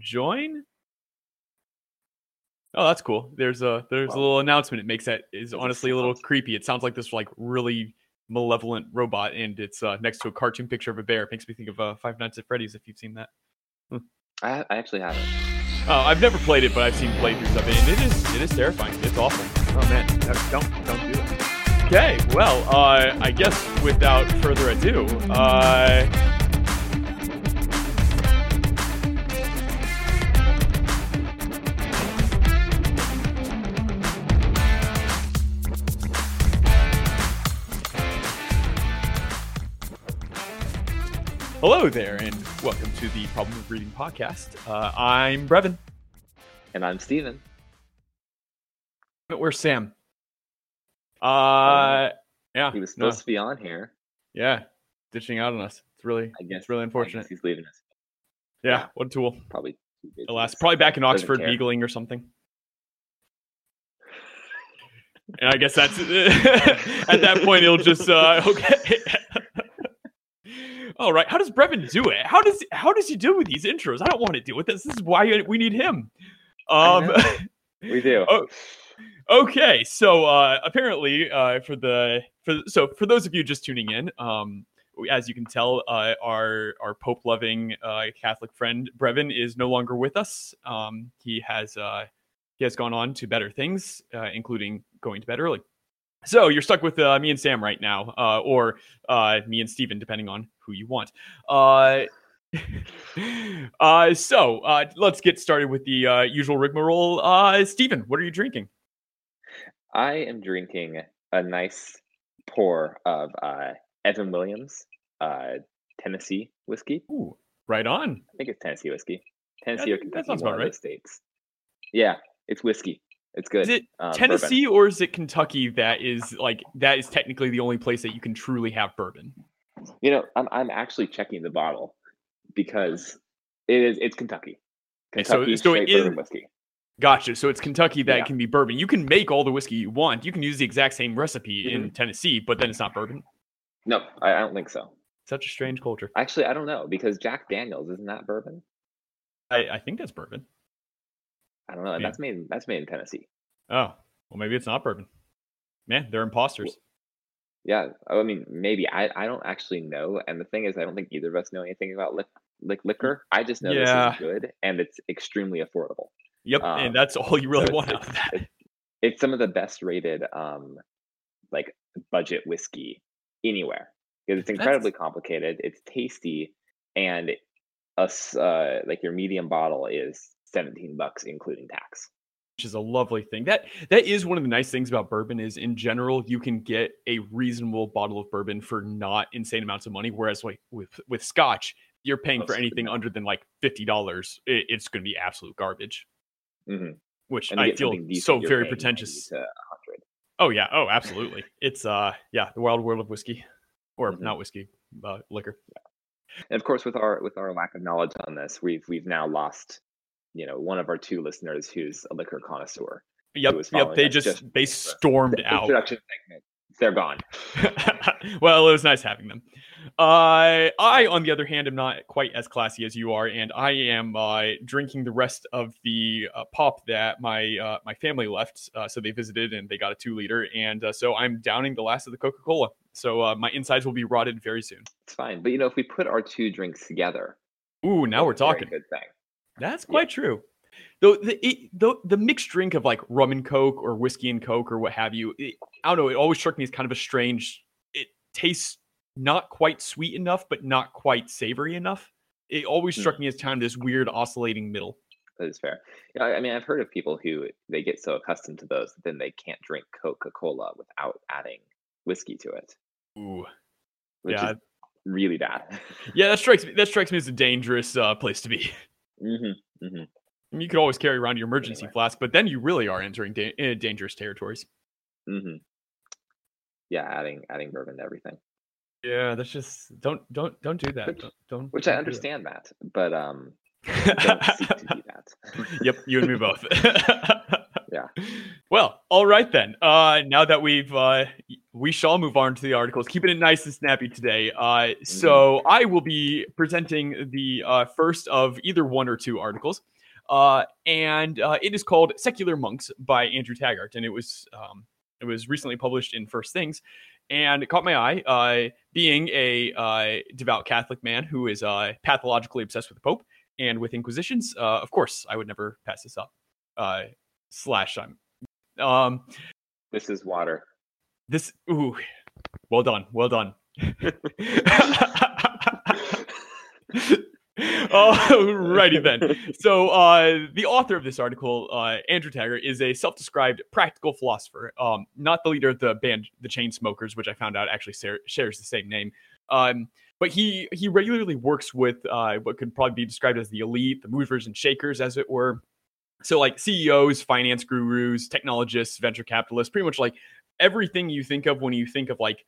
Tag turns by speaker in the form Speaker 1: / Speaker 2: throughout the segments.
Speaker 1: join. Oh, that's cool. There's a there's a little announcement. It makes that is honestly a little creepy. It sounds like this like really malevolent robot, and it's uh, next to a cartoon picture of a bear. It makes me think of uh, Five Nights at Freddy's. If you've seen that,
Speaker 2: I, I actually haven't.
Speaker 1: oh, I've never played it, but I've seen playthroughs of it, and it is it is terrifying. It's awful. Oh man, no, don't don't do that. Okay, well, uh, I guess without further ado, uh, hello there, and welcome to the Problem of Reading podcast. Uh, I'm Brevin.
Speaker 2: And I'm Stephen.
Speaker 1: But where's Sam? Uh, yeah,
Speaker 2: He was
Speaker 1: no,
Speaker 2: supposed to be on here.
Speaker 1: yeah, ditching out on us. It's really,
Speaker 2: I guess
Speaker 1: it's really
Speaker 2: I
Speaker 1: unfortunate.
Speaker 2: guess he's leaving us.
Speaker 1: Yeah,
Speaker 2: yeah.
Speaker 1: what a tool.
Speaker 2: Probably.
Speaker 1: Alas, probably back in Oxford
Speaker 2: care.
Speaker 1: beagling or something. And I guess that's at that point he'll just uh okay. All right, how does Brevin do it? How does how does he do with these intros? I don't want to deal with this. This is why we need him. Um.
Speaker 2: We do.
Speaker 1: Oh, okay, so uh, apparently, uh, for the for so for those of you just tuning in, um, as you can tell, uh, our our Pope loving uh, Catholic friend Brevin is no longer with us. Um, he has uh, he has gone on to better things, uh, including going to bed early. So you're stuck with uh, me and Sam right now, uh, or uh, me and Stephen, depending on who you want. Uh, uh, so uh, let's get started with the uh, usual rigmarole. Uh, Stephen, what are you drinking?
Speaker 2: I am drinking a nice pour of uh, Evan Williams uh, Tennessee whiskey.
Speaker 1: Ooh, right on.
Speaker 2: I think it's Tennessee whiskey. Tennessee or
Speaker 1: that
Speaker 2: Kentucky,
Speaker 1: sounds
Speaker 2: one
Speaker 1: about right.
Speaker 2: states. Yeah, it's whiskey. It's good.
Speaker 1: Is it
Speaker 2: Um,
Speaker 1: Tennessee or is it Kentucky that is like that is technically the only place that you can truly have bourbon?
Speaker 2: bourbon. You know, I'm I'm actually checking the bottle because it is it's Kentucky.
Speaker 1: Okay, so-
Speaker 2: Kentucky
Speaker 1: so it
Speaker 2: straight bourbon
Speaker 1: is-
Speaker 2: whiskey.
Speaker 1: Gotcha. So it's Kentucky that
Speaker 2: Yeah.
Speaker 1: can be bourbon. You can make all the whiskey you want. You can use the exact same recipe
Speaker 2: Mm-hmm.
Speaker 1: in Tennessee, but then it's not bourbon.
Speaker 2: No, I, I don't think so.
Speaker 1: Such a strange culture.
Speaker 2: Actually, I don't know because Jack Daniels isn't that bourbon.
Speaker 1: I, I think that's bourbon.
Speaker 2: I don't know.
Speaker 1: Yeah.
Speaker 2: That's made that's made in Tennessee.
Speaker 1: Oh, well, maybe it's not bourbon. Man, they're imposters.
Speaker 2: Yeah, I mean, maybe I, I don't actually know. And the thing is, I don't think either of us know anything about lic- like liquor. I just know
Speaker 1: Yeah.
Speaker 2: this is good and it's extremely affordable.
Speaker 1: Yep,
Speaker 2: Um,
Speaker 1: and that's all you really
Speaker 2: so
Speaker 1: want out of that.
Speaker 2: it's- It's some of the best rated um like budget whiskey anywhere because it's incredibly complicated. It's tasty and us uh like your medium bottle is 17 bucks including tax.
Speaker 1: which is a lovely thing. That that is one of the nice things about bourbon is in general you can get a reasonable bottle of bourbon for not insane amounts of money. Whereas like with with Scotch, you're paying for anything under than like fifty dollars. It, it's going to be absolute garbage.
Speaker 2: Mhm.
Speaker 1: Which I feel
Speaker 2: decent,
Speaker 1: so very pretentious. Oh yeah, oh absolutely. It's uh yeah, the wild world of whiskey, or
Speaker 2: Mhm.
Speaker 1: not whiskey, uh, liquor.
Speaker 2: And of course, with our with our lack of knowledge on this, we've we've now lost, you know, one of our two listeners who's a liquor connoisseur.
Speaker 1: Yep, yep. They just,
Speaker 2: just
Speaker 1: they stormed
Speaker 2: The
Speaker 1: out.
Speaker 2: introduction segment, they're gone.
Speaker 1: well, it was nice having them. Uh, I, on the other hand, am not quite as classy as you are, and I am uh, drinking the rest of the uh, pop that my uh, my family left. Uh, so they visited and they got a two liter, and uh, so I'm downing the last of the Coca Cola. So uh, my insides will be rotted very soon.
Speaker 2: It's fine, but you know, if we put our two drinks together,
Speaker 1: Ooh, now we're
Speaker 2: it's a very
Speaker 1: talking.
Speaker 2: Good thing.
Speaker 1: That's
Speaker 2: Yeah.
Speaker 1: quite true. Though the, it, the the mixed drink of like rum and coke or whiskey and coke or what have you, it, I don't know. It always struck me as kind of a strange. It tastes not quite sweet enough, but not quite savory enough. It always
Speaker 2: Hmm.
Speaker 1: struck me as kind of this weird oscillating middle.
Speaker 2: That is fair. Yeah, I I mean, I've heard of people who they get so accustomed to those that then they can't drink Coca Cola without adding whiskey to it,
Speaker 1: Ooh,
Speaker 2: which
Speaker 1: yeah,
Speaker 2: is really bad.
Speaker 1: yeah. That strikes me. That strikes me as a dangerous uh, place to be.
Speaker 2: Hmm hmm
Speaker 1: I mean, you could always carry around your emergency
Speaker 2: Anyway.
Speaker 1: flask, but then you really are entering da- uh, dangerous territories.
Speaker 2: Mm-hmm. Yeah, adding adding bourbon to everything,
Speaker 1: Yeah, that's just don't don't don't do that.
Speaker 2: Which-
Speaker 1: Don't, don't
Speaker 2: which I
Speaker 1: don't do
Speaker 2: understand Matt, but um, don't seek to do that.
Speaker 1: yep, you and me both.
Speaker 2: Yeah.
Speaker 1: Well, all right then. Uh, now that we've uh, we shall move on to the articles, keeping it nice and snappy today. Uh, so mm-hmm. I will be presenting the uh, first of either one or two articles, uh, and uh, it is called "Secular Monks" by Andrew Taggart, and it was um, it was recently published in First Things, and it caught my eye. Uh, being a uh, devout Catholic man who is pathologically obsessed with the Pope and with Inquisitions, of course, I would never pass this up. Slash, I'm. Um,
Speaker 2: this is water.
Speaker 1: This ooh, well done, well done. Alrighty then. So uh, the author of this article, uh, Andrew Taggart, is a self-described practical philosopher. Um, not the leader of the band The Chainsmokers, which I found out actually shares the same name. Um, but he he regularly works with uh, what could probably be described as the elite, the movers and shakers, as it were. So like CEOs, finance gurus, technologists, venture capitalists, pretty much like everything you think of when you think of like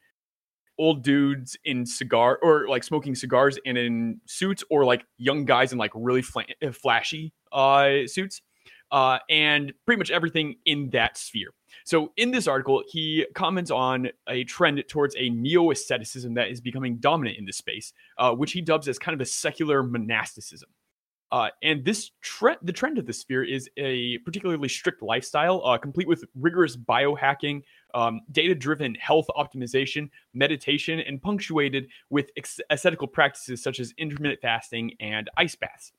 Speaker 1: old dudes in cigar or like smoking cigars and in suits or like young guys in like really uh, flashy uh, suits uh, and pretty much everything in that sphere. So in this article, he comments on a trend towards a neo-asceticism that is becoming dominant in this space, uh, which he dubs as kind of a secular monasticism. Uh, and this trend, the trend of the sphere is a particularly strict lifestyle, uh, complete with rigorous biohacking, um, data driven health optimization, meditation, and punctuated with ex- ascetical practices such as intermittent fasting and ice baths.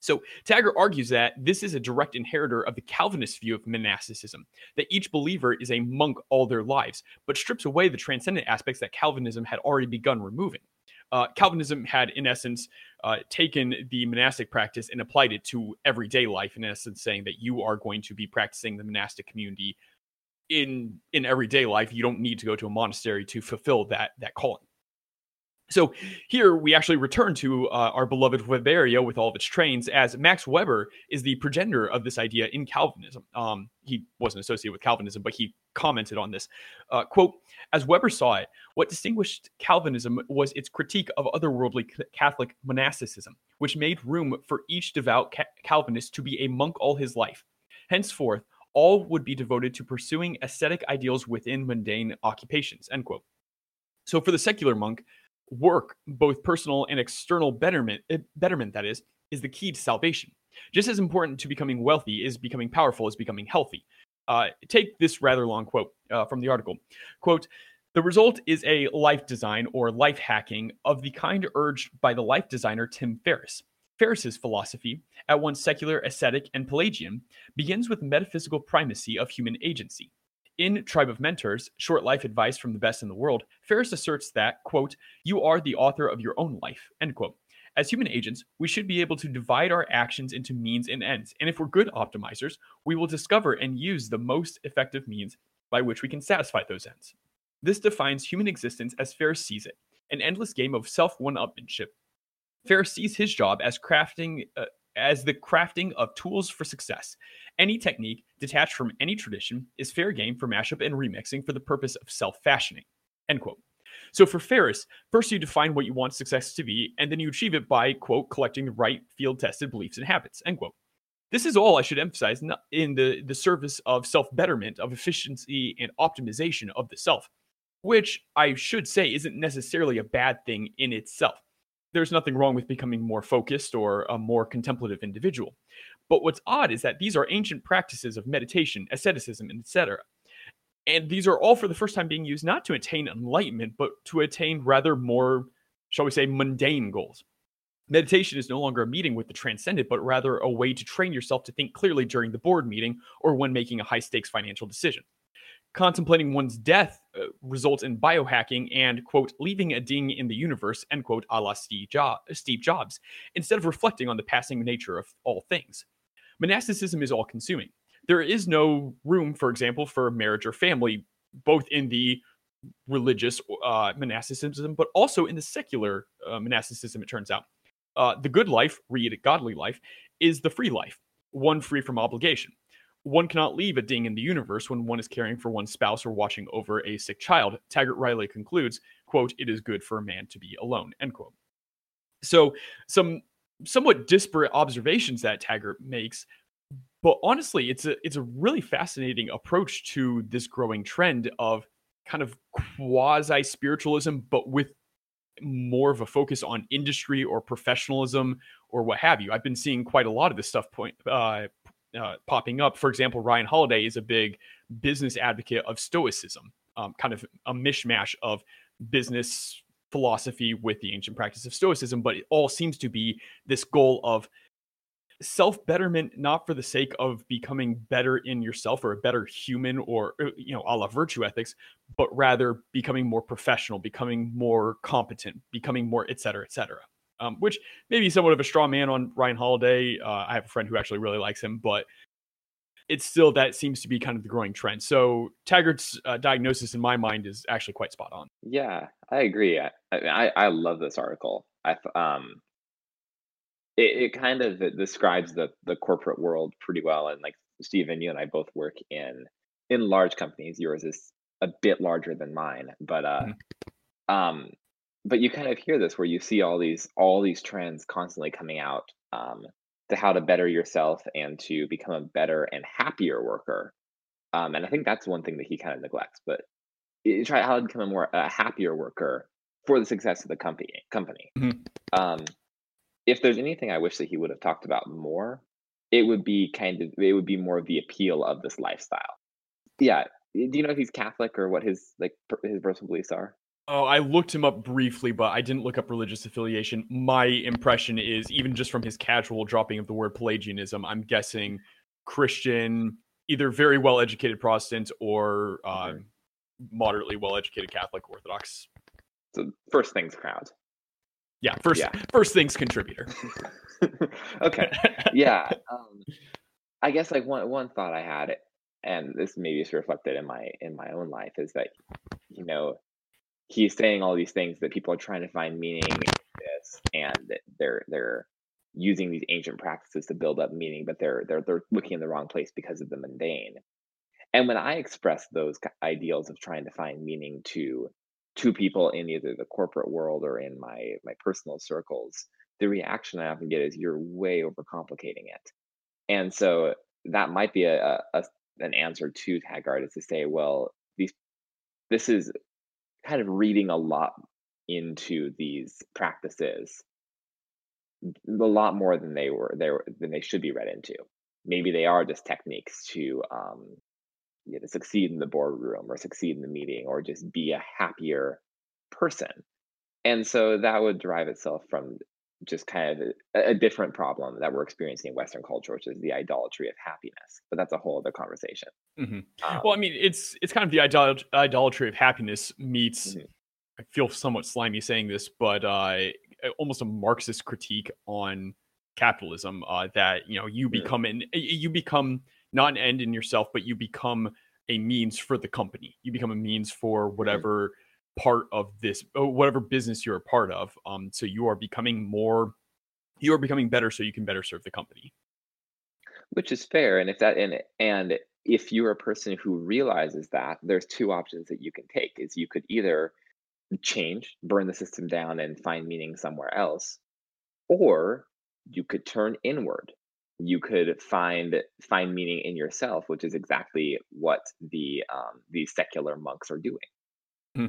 Speaker 1: So Taggart argues that this is a direct inheritor of the Calvinist view of monasticism, that each believer is a monk all their lives, but strips away the transcendent aspects that Calvinism had already begun removing. Uh, Calvinism had, in essence, uh, taken the monastic practice and applied it to everyday life, in essence, saying that you are going to be practicing the monastic community in in everyday life. You don't need to go to a monastery to fulfill that that calling. So here we actually return to uh, our beloved Weberia with all of its trains, as Max Weber is the progenitor of this idea in Calvinism. Um, he wasn't associated with Calvinism, but he commented on this. Uh, quote, as Weber saw it, what distinguished Calvinism was its critique of otherworldly Catholic monasticism, which made room for each devout ca- Calvinist to be a monk all his life. Henceforth, all would be devoted to pursuing ascetic ideals within mundane occupations. End quote. So for the secular monk, work, both personal and external betterment, eh, betterment that is, is the key to salvation. Just as important to becoming wealthy is becoming powerful is becoming healthy. Uh, take this rather long quote uh, from the article. Quote, the result is a life design or life hacking of the kind urged by the life designer Tim Ferriss. Ferriss's philosophy, at once secular, ascetic, and Pelagian, begins with metaphysical primacy of human agency. In Tribe of Mentors, Short Life Advice from the Best in the World, Ferriss asserts that, quote, you are the author of your own life, end quote. As human agents, we should be able to divide our actions into means and ends. And if we're good optimizers, we will discover and use the most effective means by which we can satisfy those ends. This defines human existence as Ferriss sees it an endless game of self one upmanship. Ferriss sees his job as crafting, uh, as the crafting of tools for success. Any technique detached from any tradition is fair game for mashup and remixing for the purpose of self-fashioning. End quote. So for Ferriss, first you define what you want success to be, and then you achieve it by, quote, collecting the right field-tested beliefs and habits, end quote. This is all I should emphasize in the, the service of self-betterment, of efficiency and optimization of the self, which I should say isn't necessarily a bad thing in itself there's nothing wrong with becoming more focused or a more contemplative individual. But what's odd is that these are ancient practices of meditation, asceticism, etc. And these are all for the first time being used not to attain enlightenment, but to attain rather more, shall we say, mundane goals. Meditation is no longer a meeting with the transcendent, but rather a way to train yourself to think clearly during the board meeting or when making a high stakes financial decision contemplating one's death uh, results in biohacking and, quote, leaving a ding in the universe, end quote, a la Steve Jobs, instead of reflecting on the passing nature of all things. Monasticism is all consuming. There is no room, for example, for marriage or family, both in the religious uh, monasticism, but also in the secular uh, monasticism, it turns out. Uh, the good life, read godly life, is the free life, one free from obligation one cannot leave a ding in the universe when one is caring for one's spouse or watching over a sick child. Taggart Riley concludes, quote, it is good for a man to be alone, end quote. So some somewhat disparate observations that Taggart makes, but honestly, it's a it's a really fascinating approach to this growing trend of kind of quasi spiritualism, but with more of a focus on industry or professionalism or what have you. I've been seeing quite a lot of this stuff point uh, uh, popping up. For example, Ryan Holiday is a big business advocate of Stoicism, um, kind of a mishmash of business philosophy with the ancient practice of Stoicism, but it all seems to be this goal of self betterment, not for the sake of becoming better in yourself or a better human or, uh, you know, a la virtue ethics, but rather becoming more professional, becoming more competent, becoming more, et cetera, et cetera um, which maybe somewhat of a straw man on Ryan Holiday. Uh, I have a friend who actually really likes him, but it's still that seems to be kind of the growing trend. So Taggart's uh, diagnosis in my mind is actually quite spot on.
Speaker 2: Yeah, I agree. I I, I love this article. I um, it, it kind of describes the the corporate world pretty well. And like Stephen, you and I both work in in large companies. Yours is a bit larger than mine, but uh, mm-hmm. um, but you kind of hear this where you see all these all these trends constantly coming out um, to how to better yourself and to become a better and happier worker. Um, and I think that's one thing that he kind of neglects. But you try how to become a more a happier worker for the success of the company. Company. Mm-hmm. Um, if there's anything I wish that he would have talked about more, it would be kind of it would be more of the appeal of this lifestyle. Yeah. Do you know if he's Catholic or what his like his personal beliefs are?
Speaker 1: Oh, I looked him up briefly, but I didn't look up religious affiliation. My impression is, even just from his casual dropping of the word Pelagianism, I'm guessing Christian, either very well educated Protestant or uh, moderately well educated Catholic Orthodox.
Speaker 2: So first things crowd.
Speaker 1: Yeah, first yeah. first things contributor.
Speaker 2: okay. Yeah. Um, I guess like one one thought I had, and this maybe is reflected in my in my own life, is that you know he's saying all these things that people are trying to find meaning in this and they're they're using these ancient practices to build up meaning but they're they're they're looking in the wrong place because of the mundane. And when i express those ideals of trying to find meaning to to people in either the corporate world or in my my personal circles the reaction i often get is you're way overcomplicating it. And so that might be a, a an answer to taggart is to say well these this is kind of reading a lot into these practices a lot more than they were they were than they should be read into. Maybe they are just techniques to um you know, succeed in the boardroom or succeed in the meeting or just be a happier person. And so that would derive itself from just kind of a, a, different problem that we're experiencing in Western culture, which is the idolatry of happiness. But that's a whole other conversation.
Speaker 1: Mm-hmm. Um, well, I mean, it's it's kind of the idol- idolatry of happiness meets. Mm-hmm. I feel somewhat slimy saying this, but uh, almost a Marxist critique on capitalism. Uh, that you know, you mm-hmm. become an you become not an end in yourself, but you become a means for the company. You become a means for mm-hmm. whatever part of this oh, whatever business you're a part of um so you are becoming more you are becoming better so you can better serve the company.
Speaker 2: Which is fair and if that and and if you're a person who realizes that there's two options that you can take is you could either change burn the system down and find meaning somewhere else or you could turn inward. You could find find meaning in yourself which is exactly what the um, these secular monks are doing. Hmm.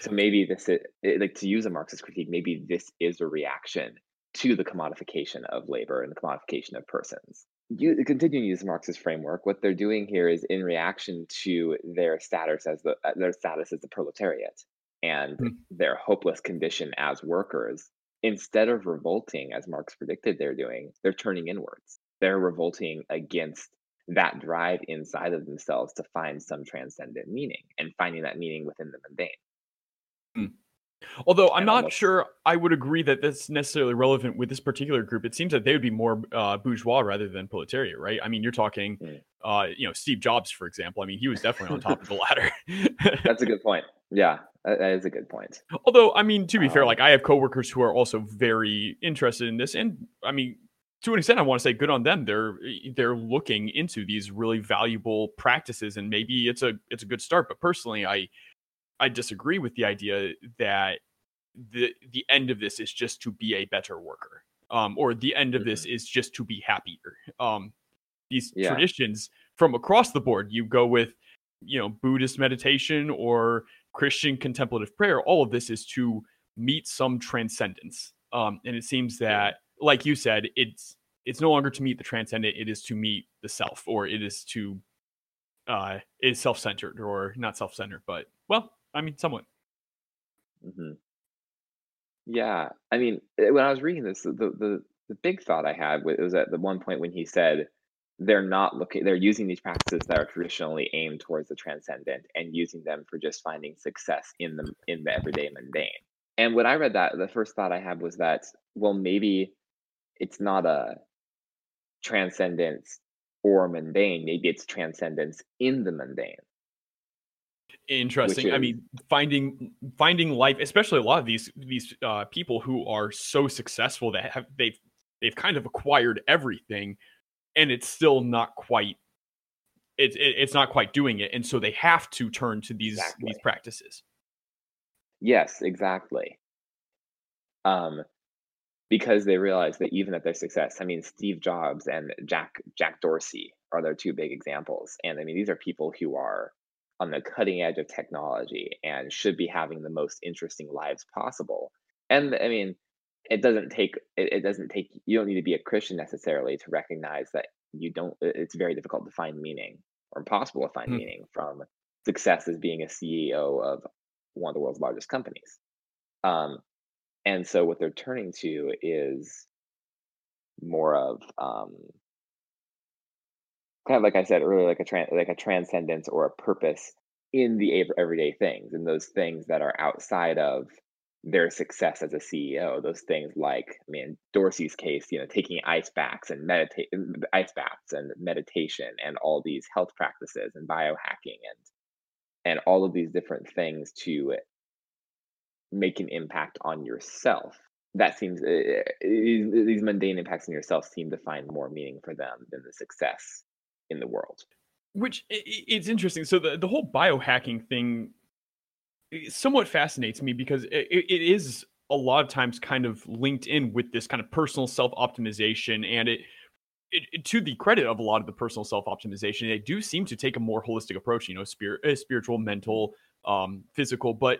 Speaker 2: So maybe this is like to use a Marxist critique, maybe this is a reaction to the commodification of labor and the commodification of persons. You continuing to use the Marxist framework, what they're doing here is in reaction to their status as the uh, their status as the proletariat and mm. their hopeless condition as workers. Instead of revolting, as Marx predicted they're doing, they're turning inwards. They're revolting against that drive inside of themselves to find some transcendent meaning and finding that meaning within the mundane.
Speaker 1: Hmm. Although I'm not sure I would agree that that's necessarily relevant with this particular group. It seems that they would be more uh, bourgeois rather than proletariat, right? I mean, you're talking, mm. uh, you know, Steve Jobs, for example. I mean, he was definitely on top of the ladder.
Speaker 2: that's a good point. Yeah, that is a good point.
Speaker 1: Although, I mean, to be um, fair, like I have coworkers who are also very interested in this, and I mean, to an extent, I want to say good on them. They're they're looking into these really valuable practices, and maybe it's a it's a good start. But personally, I I disagree with the idea that the the end of this is just to be a better worker, um, or the end of mm-hmm. this is just to be happier. Um, these yeah. traditions from across the board, you go with you know Buddhist meditation or Christian contemplative prayer. All of this is to meet some transcendence. Um, and it seems that, like you said, it's it's no longer to meet the transcendent; it is to meet the self, or it is to uh, is self-centered, or not self-centered, but well, I mean, somewhat.
Speaker 2: hmm Yeah, I mean, eh, when I was reading this, the the the big thought I had wa- was at the one point when he said they're not looking, they're using these practices that are traditionally aimed towards the transcendent and using them for just finding success in the in the everyday mundane. And when I read that, the first thought I had was that, well, maybe it's not a transcendence or mundane, maybe it's transcendence in the mundane,
Speaker 1: Interesting. I mean, finding finding life, especially a lot of these these uh, people who are so successful that have they've they've kind of acquired everything, and it's still not quite it's it, it's not quite doing it, and so they have to turn to these these practices.
Speaker 2: Yes, exactly. Um, because they realize that even at their success, I mean, Steve Jobs and Jack Jack Dorsey are their two big examples. And I mean, these are people who are on the cutting edge of technology and should be having the most interesting lives possible. And I mean, it doesn't take it, it doesn't take you don't need to be a Christian necessarily to recognize that you don't it's very difficult to find meaning or impossible to find
Speaker 1: Hmm.
Speaker 2: meaning from success as being a CEO of one of the world's largest companies. Um, and so what they're turning to is more of um, kind of like I said earlier, like a tran like a transcendence or a purpose in the everyday things, and those things that are outside of their success as a CEO. Those things like, I mean, Dorsey's case, you know, taking ice baths and meditate, ice baths and meditation, and all these health practices and biohacking and and all of these different things to make an impact on yourself. That seems uh, these these mundane impacts on yourself seem to find more meaning for them than the success in the world.
Speaker 1: Which it's interesting. So the the whole biohacking thing somewhat fascinates me because it, it is a lot of times kind of linked in with this kind of personal self optimization and it, it, to the credit of a lot of the personal self optimization they do seem to take a more holistic approach you know spirit uh, spiritual mental um physical but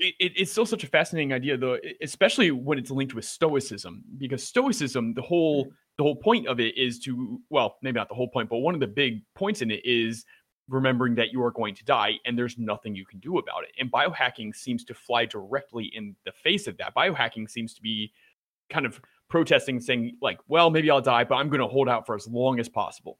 Speaker 1: it, it- it's still such a fascinating idea though especially when it's linked with stoicism because stoicism the whole the whole point of it is to well maybe not the whole point but one of the big points in it is remembering that you are going to die and there's nothing you can do about it. And biohacking seems to fly directly in the face of that. Biohacking seems to be kind of protesting saying like well maybe i'll die but i'm going to hold out for as long as possible.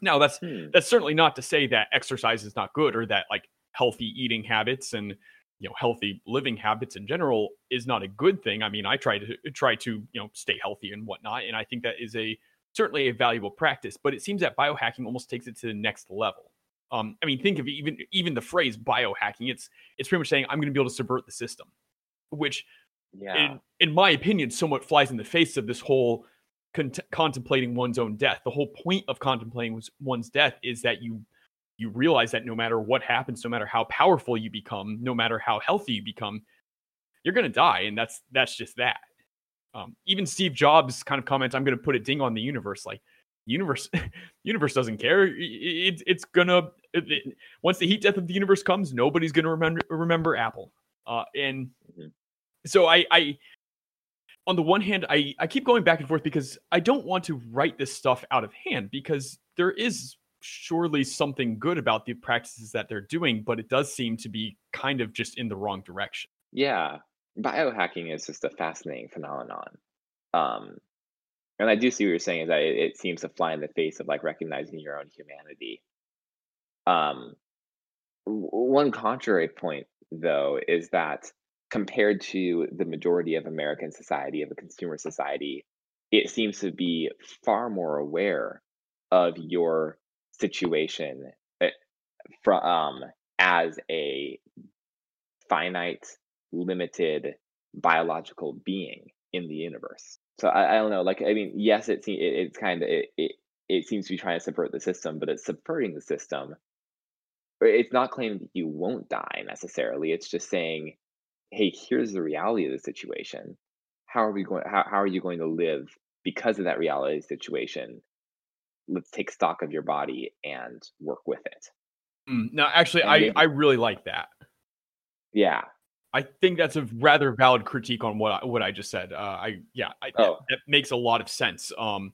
Speaker 1: Now that's
Speaker 2: Hmm.
Speaker 1: that's certainly not to say that exercise is not good or that like healthy eating habits and you know healthy living habits in general is not a good thing. I mean i try to try to you know stay healthy and whatnot and i think that is a certainly a valuable practice but it seems that biohacking almost takes it to the next level. Um i mean think of even even the phrase biohacking it's it's pretty much saying i'm going to be able to subvert the system which
Speaker 2: Yeah.
Speaker 1: in in my opinion somewhat flies in the face of this whole cont- contemplating one's own death. The whole point of contemplating one's death is that you you realize that no matter what happens no matter how powerful you become no matter how healthy you become you're going to die and that's that's just that. Um, even steve jobs kind of comments i'm going to put a ding on the universe. Like universe universe doesn't care. It, it, it's gonna it, it- once the heat death of the universe comes nobody's going to remember remember apple. Uh, and
Speaker 2: Mhm.
Speaker 1: so I, I on the one hand I, I keep going back and forth because i don't want to write this stuff out of hand because there is surely something good about the practices that they're doing but it does seem to be kind of just in the wrong direction
Speaker 2: Yeah. Biohacking is just a fascinating phenomenon. Um, and I do see what you're saying is that it, it seems to fly in the face of like recognizing your own humanity. Um, one contrary point, though, is that compared to the majority of American society, of a consumer society, it seems to be far more aware of your situation from um, as a finite, limited biological being in the universe. So I, I don't know. Like I mean, yes, it, it it's kind of it, it it seems to be trying to subvert the system, but it's subverting the system. It's not claiming that you won't die necessarily. It's just saying, hey, here's the reality of the situation. How are we going? How how are you going to live because of that reality situation? Let's take stock of your body and work with it.
Speaker 1: Mm, no, actually, I I really like that.
Speaker 2: Yeah,
Speaker 1: I think that's a rather valid critique on what I, what I just said. Uh, I yeah, I, oh. that, that, makes a lot of sense. Um,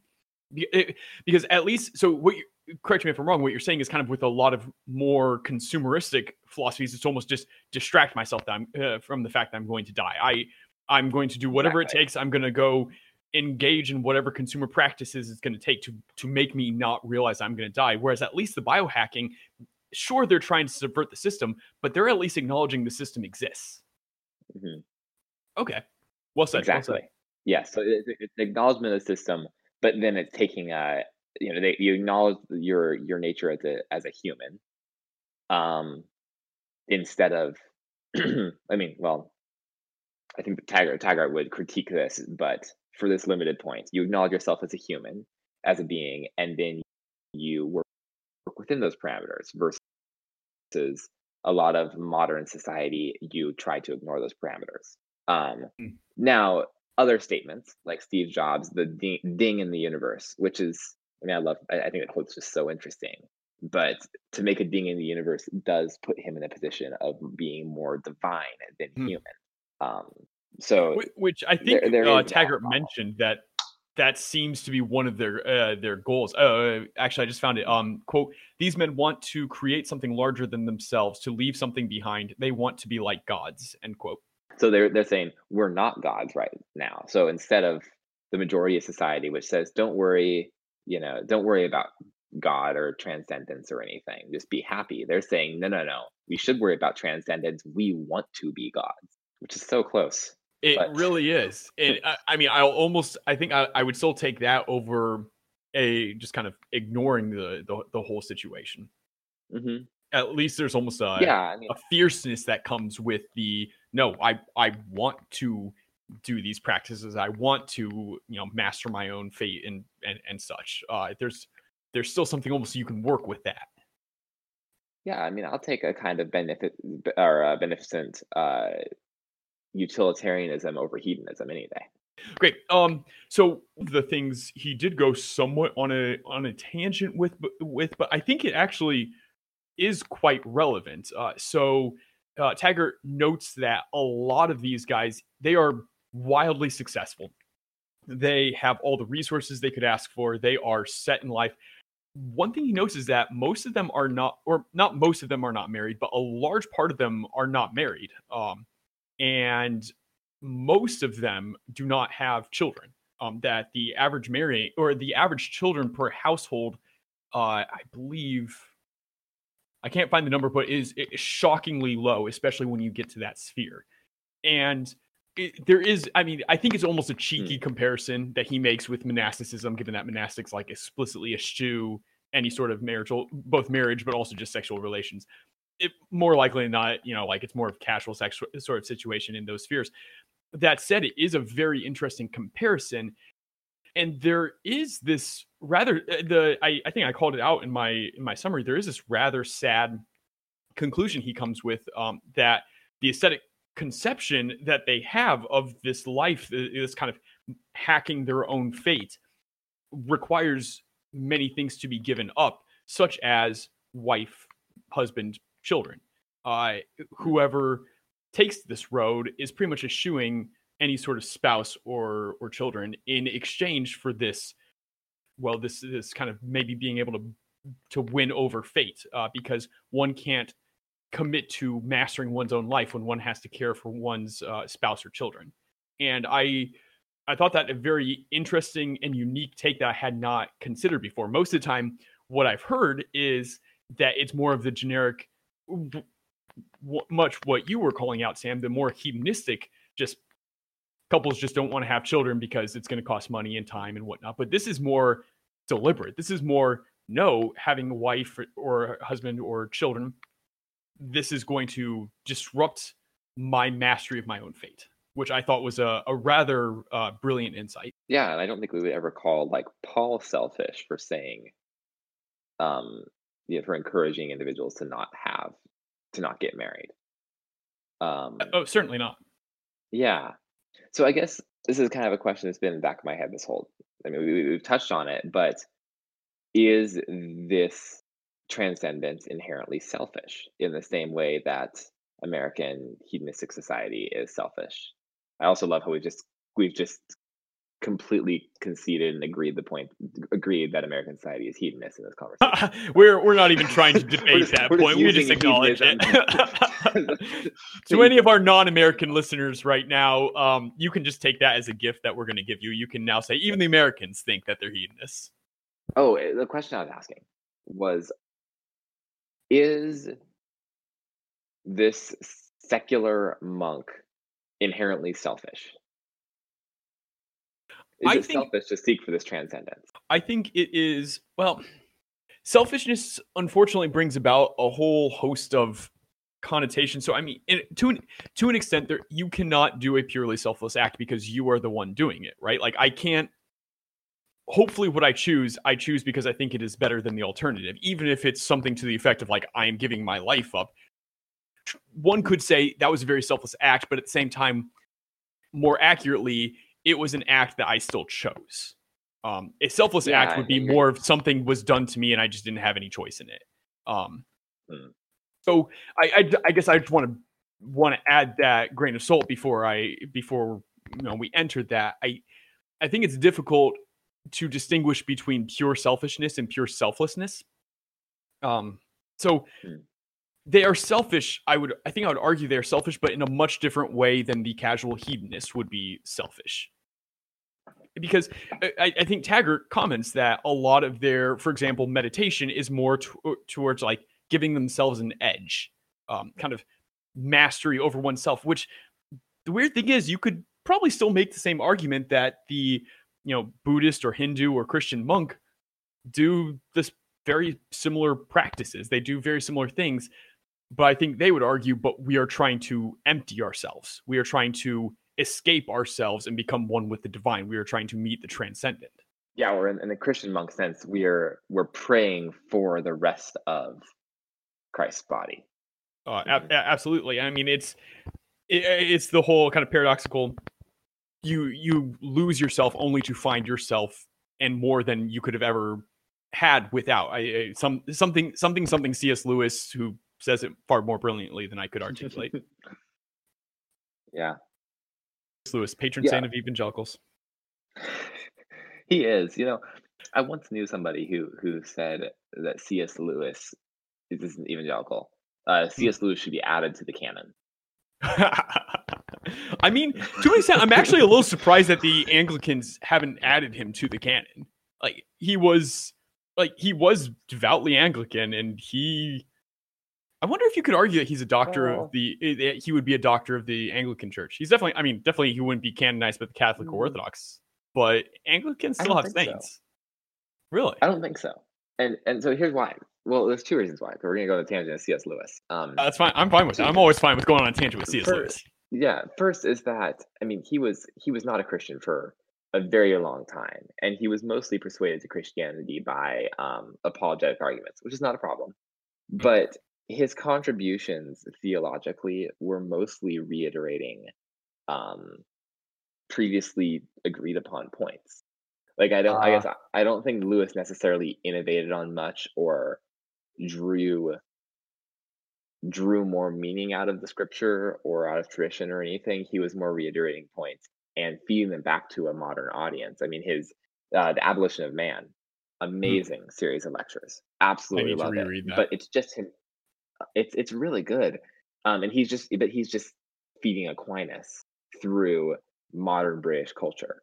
Speaker 1: it, because at least so what you correct me if I'm wrong. What you're saying is kind of with a lot of more consumeristic philosophies. It's almost just distract myself that I'm, uh, from the fact that I'm going to die. I I'm going to do whatever exactly. it takes. I'm going to go engage in whatever consumer practices it's going to take to to make me not realize I'm going to die. Whereas at least the biohacking, sure they're trying to subvert the system, but they're at least acknowledging the system exists. Mm-hmm. Okay, well said.
Speaker 2: Exactly.
Speaker 1: Well said.
Speaker 2: Yes. So it's, it's acknowledgement of the system, but then it's taking a you know they, you acknowledge your your nature as a as a human, um, instead of I mean, well, I think Taggart Taggart would critique this, but for this limited point. You acknowledge yourself as a human, as a being, and then you work within those parameters versus a lot of modern society, you try to ignore those parameters. Um, mm. Now, other statements like Steve Jobs, the ding, ding, in the universe, which is, I mean, I love, I, I think that quote's just so interesting. But to make a ding in the universe does put him in a position of being more divine than mm. human. Um, so,
Speaker 1: which I think there, there uh, Taggart mentioned that that seems to be one of their uh, their goals. Uh, actually, I just found it. Um, quote: These men want to create something larger than themselves, to leave something behind. They want to be like gods. End quote.
Speaker 2: So they're they're saying we're not gods right now. So instead of the majority of society, which says don't worry, you know, don't worry about God or transcendence or anything, just be happy. They're saying no, no, no. We should worry about transcendence. We want to be gods, which is so close.
Speaker 1: It but. really is. And I, I, mean, I'll almost, I think I, I, would still take that over a just kind of ignoring the the, the whole situation. Mm-hmm. At least there's almost a
Speaker 2: yeah, I mean,
Speaker 1: a fierceness that comes with the no, I I want to do these practices. I want to you know master my own fate and and and such. Uh, there's there's still something almost you can work with that.
Speaker 2: Yeah, I mean, I'll take a kind of benefit or uh, beneficent uh, utilitarianism over hedonism any day.
Speaker 1: Great. Um, so the things he did go somewhat on a on a tangent with with, but I think it actually is quite relevant. Uh, so uh, Taggart notes that a lot of these guys they are wildly successful. They have all the resources they could ask for. They are set in life. One thing he notes is that most of them are not, or not most of them are not married, but a large part of them are not married. Um, and most of them do not have children. Um, that the average marrying or the average children per household, uh, I believe, I can't find the number, but is, is shockingly low, especially when you get to that sphere. And it, there is, I mean, I think it's almost a cheeky hmm. comparison that he makes with monasticism, given that monastics like explicitly eschew any sort of marital, both marriage, but also just sexual relations it, more likely than not, you know, like it's more of casual sex sort of situation in those spheres. That said, it is a very interesting comparison. And there is this rather uh, the I, I think I called it out in my in my summary. There is this rather sad conclusion he comes with um, that the aesthetic conception that they have of this life, this kind of hacking their own fate, requires many things to be given up, such as wife, husband, children. Uh, whoever takes this road is pretty much eschewing any sort of spouse or or children in exchange for this. Well, this this kind of maybe being able to to win over fate uh, because one can't commit to mastering one's own life when one has to care for one's uh, spouse or children. And I I thought that a very interesting and unique take that I had not considered before. Most of the time, what I've heard is that it's more of the generic w- much what you were calling out, Sam, the more hedonistic, just couples just don't want to have children because it's going to cost money and time and whatnot. But this is more deliberate. This is more no, having a wife or a husband or children, this is going to disrupt my mastery of my own fate, which I thought was a, a rather uh, brilliant insight.
Speaker 2: Yeah, and I don't think we would ever call like Paul selfish for saying, um, you know, for encouraging individuals to not have to not get married.
Speaker 1: Um, oh, certainly not.
Speaker 2: Yeah. So I guess this is kind of a question that's been in the back of my head this whole. I mean, we, we've touched on it, but is this transcendence inherently selfish in the same way that American hedonistic society is selfish. I also love how we just we've just completely conceded and agreed the point agreed that American society is hedonist in this conversation.
Speaker 1: we're we're not even trying to debate just, that point. we just acknowledge it. to any of our non-American listeners right now, um, you can just take that as a gift that we're going to give you. You can now say even the Americans think that they're hedonists.
Speaker 2: Oh, eh, the question I was asking was is this secular monk inherently selfish? Is I it think, selfish to seek for this transcendence?
Speaker 1: I think it is. Well, selfishness unfortunately brings about a whole host of connotations. So I mean, to an to an extent, there you cannot do a purely selfless act because you are the one doing it, right? Like I can't. Hopefully, what I choose, I choose because I think it is better than the alternative, even if it's something to the effect of like I am giving my life up. One could say that was a very selfless act, but at the same time, more accurately, it was an act that I still chose. Um, a selfless yeah, act would be more of something was done to me and I just didn't have any choice in it. Um, hmm. So I, I, I, guess I just want to want to add that grain of salt before I before you know we entered that. I I think it's difficult to distinguish between pure selfishness and pure selflessness. Um, so hmm. they are selfish. I would I think I would argue they are selfish, but in a much different way than the casual hedonist would be selfish because I, I, think Taggart comments that a lot of their, for example, meditation is more to, towards like giving themselves an edge, um, kind of mastery over oneself. Which the weird thing is, you could probably still make the same argument that the you know Buddhist or Hindu or Christian monk do this very similar practices. They do very similar things, but I think they would argue, but we are trying to empty ourselves. We are trying to escape ourselves and become one with the divine. We are trying to meet the transcendent.
Speaker 2: Yeah, we're in, in the Christian monk sense. We are we're praying for the rest of Christ's body.
Speaker 1: Uh, mm-hmm. absolutely. I mean, it's it, it's the whole kind of paradoxical. You you lose yourself only to find yourself, and more than you could have ever had without. I, I some something something something. C.S. Lewis, who says it far more brilliantly than I could articulate.
Speaker 2: yeah,
Speaker 1: Lewis, patron yeah. saint of evangelicals.
Speaker 2: he is. You know, I once knew somebody who who said that C.S. Lewis is an evangelical. Uh, C.S. Hmm. Lewis should be added to the canon.
Speaker 1: I mean, to an extent, I'm actually a little surprised that the Anglicans haven't added him to the canon. Like he was, like he was devoutly Anglican, and he I wonder if you could argue that he's a doctor oh. of the eh, he would be a doctor of the Anglican Church. He's definitely I mean definitely he wouldn't be canonized by the Catholic mm. or Orthodox, but Anglicans still have saints. So. Really?
Speaker 2: I don't think so. And and so here's why. Well, there's two reasons why. But we're gonna go to tangent of C.S. Lewis.
Speaker 1: Um, that's fine. I'm fine with that. I'm always fine with going on a tangent with C.S. Lewis.
Speaker 2: Yeah. First is that I mean he was he was not a Christian for a very long time, and he was mostly persuaded to Christianity by um, apologetic arguments, which is not a problem. Mm. But his contributions theologically were mostly reiterating um, previously agreed upon points. Like I don't, uh, I guess I don't think Lewis necessarily innovated on much or drew drew more meaning out of the scripture or out of tradition or anything. He was more reiterating points and feeding them back to a modern audience. I mean, his uh, the abolition of man, hmm. amazing mm. series of lectures. Absolutely love it. That. But it's just him it's it's really good. Um, and he's just but he's just feeding Aquinas through modern British culture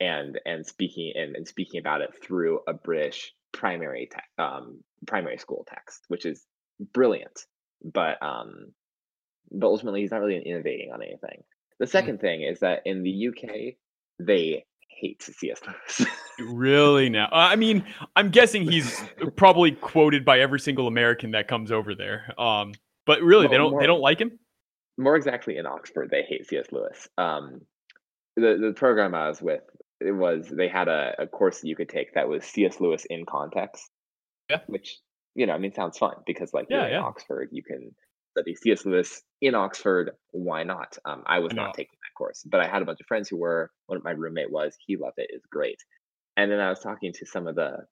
Speaker 2: and and speaking and, and speaking about it through a British primary te- um, primary school text, which is brilliant. But um, but ultimately, he's not really innovating on anything. The 2nd mm thing is that in the UK, they hate C.S. Lewis.
Speaker 1: really now? Uh, I mean, I'm guessing he's probably quoted by every single American that comes over there. Um, but really, well, they don't more, they don't like him.
Speaker 2: More exactly, in Oxford, they hate C.S. Lewis. Um, the the program I was with, it was they had a, a course that you could take that was C.S. Lewis in context.
Speaker 1: Yeah.
Speaker 2: Which you know, I mean, sounds fun because like
Speaker 1: yeah,
Speaker 2: yeah. in Oxford, you can study C.S. Lewis in Oxford. Why not? Um, I was not taking course, but I had a bunch of friends who were. One of my roommate was. He loved it. It's great. And then I was talking to some of the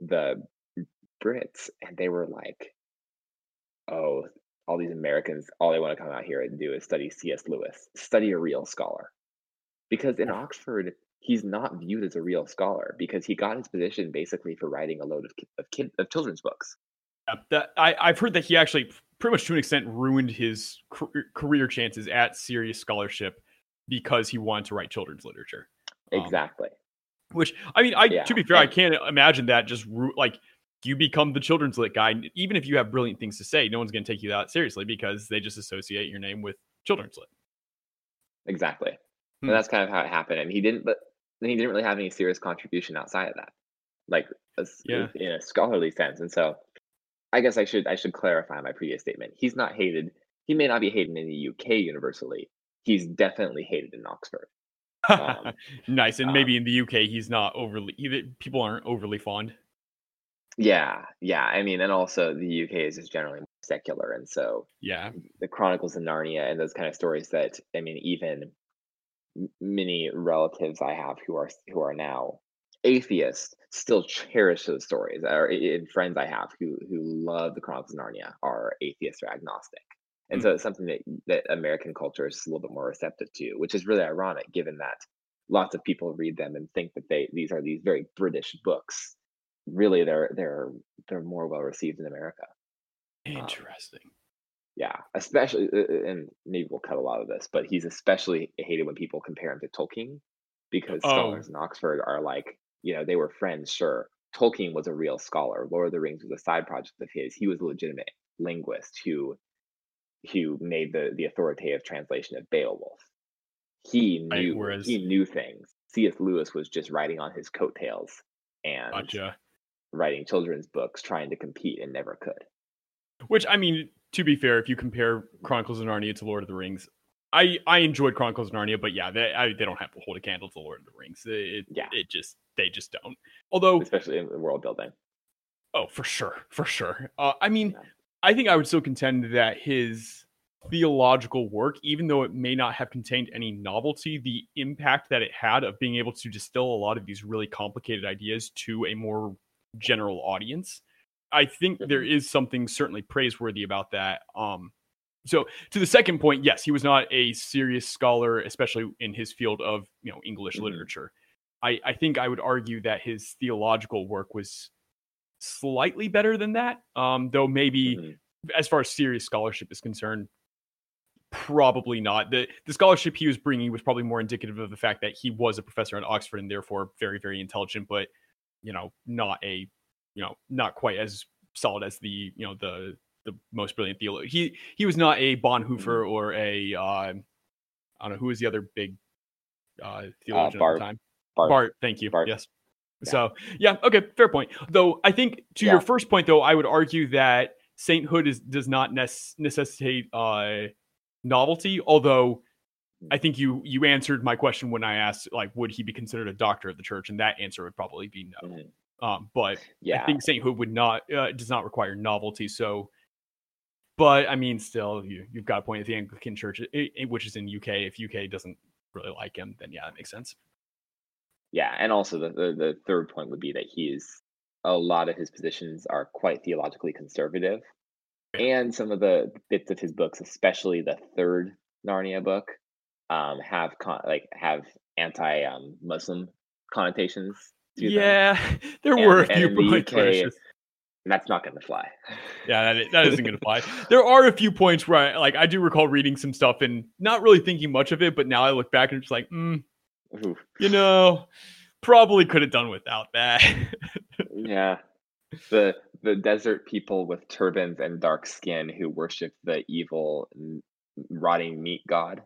Speaker 2: the Brits, and they were like, "Oh, all these Americans, all they want to come out here and do is study C.S. Lewis, study a real scholar." Because in Oxford, he's not viewed as a real scholar because he got his position basically for writing a load of of, kid, of children's books.
Speaker 1: Yeah, that I, I've heard that he actually pretty much to an extent ruined his career chances at serious scholarship because he wanted to write children's literature.
Speaker 2: Um, exactly.
Speaker 1: Which I mean, I yeah. to be fair, I can't imagine that just like you become the children's lit guy. Even if you have brilliant things to say, no one's going to take you that seriously because they just associate your name with children's lit.
Speaker 2: Exactly, hmm. and that's kind of how it happened. And he didn't, but he didn't really have any serious contribution outside of that, like yeah. in a scholarly sense. And so, I guess I should I should clarify my previous statement. He's not hated. He may not be hated in the UK universally. He's definitely hated in Oxford.
Speaker 1: Um, nice, and maybe um, in the UK he's not overly. People aren't overly fond.
Speaker 2: Yeah, yeah. I mean, and also the UK is just generally secular, and so
Speaker 1: yeah,
Speaker 2: the Chronicles of Narnia and those kind of stories that I mean, even many relatives I have who are who are now atheists still cherish those stories. Or in friends I have who who love the Chronicles of Narnia are atheists or agnostic. And so it's something that, that American culture is a little bit more receptive to, which is really ironic given that lots of people read them and think that they these are these very British books. Really they're they're they're more well received in America.
Speaker 1: Um, Interesting. Um,
Speaker 2: yeah, especially uh, uh, and maybe we'll cut a lot of this, but he's especially hated when people compare him to Tolkien because oh. scholars in Oxford are like, you know, they were friends, sure. Tolkien was a real scholar. Lord of the Rings was a side project of his. He was a legitimate linguist who who made the the authoritative translation of Beowulf. He knew right, whereas... he knew things. C.S. Lewis was just writing on his coattails and
Speaker 1: gotcha.
Speaker 2: writing children's books, trying to compete and never could.
Speaker 1: Which I mean, to be fair, if you compare Chronicles of Narnia to Lord of the Rings, I I enjoyed Chronicles of Narnia, but yeah, they I, they don't have to hold a candle to Lord of the Rings. It, yeah, it just they just don't. Although,
Speaker 2: especially in the world building.
Speaker 1: Oh, for sure, for sure. Uh, I mean, yeah. I think I would still contend that his theological work, even though it may not have contained any novelty, the impact that it had of being able to distill a lot of these really complicated ideas to a more general audience, I think there mm-hmm. something certainly praiseworthy about that. Um, so to the second point, yes, he was not a serious scholar, especially in his field of you know English mm-hmm. literature. I, I think I would argue that his theological work was slightly better than that. Um, though maybe mm-hmm. as far as serious scholarship is concerned, probably not. The the scholarship he was bringing was probably more indicative of the fact that he was a professor at Oxford and therefore very very intelligent, but you know not a you know not quite as solid as the you know the the most brilliant theologian. He he was not a Bonhoeffer mm-hmm. or a uh, I don't know who was the other big uh, uh theologian uh, at the time. Bart. Barth. Thank you. Barth. Yes. Yeah. So yeah, okay, fair point. Though I think to yeah. your first point, though, I would argue that sainthood is does not necessitate uh, novelty. Although I think you you answered my question when I asked like, would he be considered a doctor of the church, and that answer would probably be no. Mm-hmm. Um, but yeah. I think sainthood would not uh, does not require novelty. So, but I mean, still, you you've got a point at the Anglican Church, it, it, which is in UK. If UK doesn't really like him, then yeah, that makes sense.
Speaker 2: Yeah, and also the, the, the third point would be that he's a lot of his positions are quite theologically conservative, and some of the bits of his books, especially the third Narnia book, um, have con- like have anti um, Muslim connotations.
Speaker 1: yeah, them. there and, were a few points. UK,
Speaker 2: that's not going to fly.
Speaker 1: Yeah, that, that isn't going to fly. There are a few points where, I, like, I do recall reading some stuff and not really thinking much of it, but now I look back and it's like, mm, you know, probably could have done without that.
Speaker 2: yeah. The the desert people with turbans and dark skin who worship the evil rotting meat god.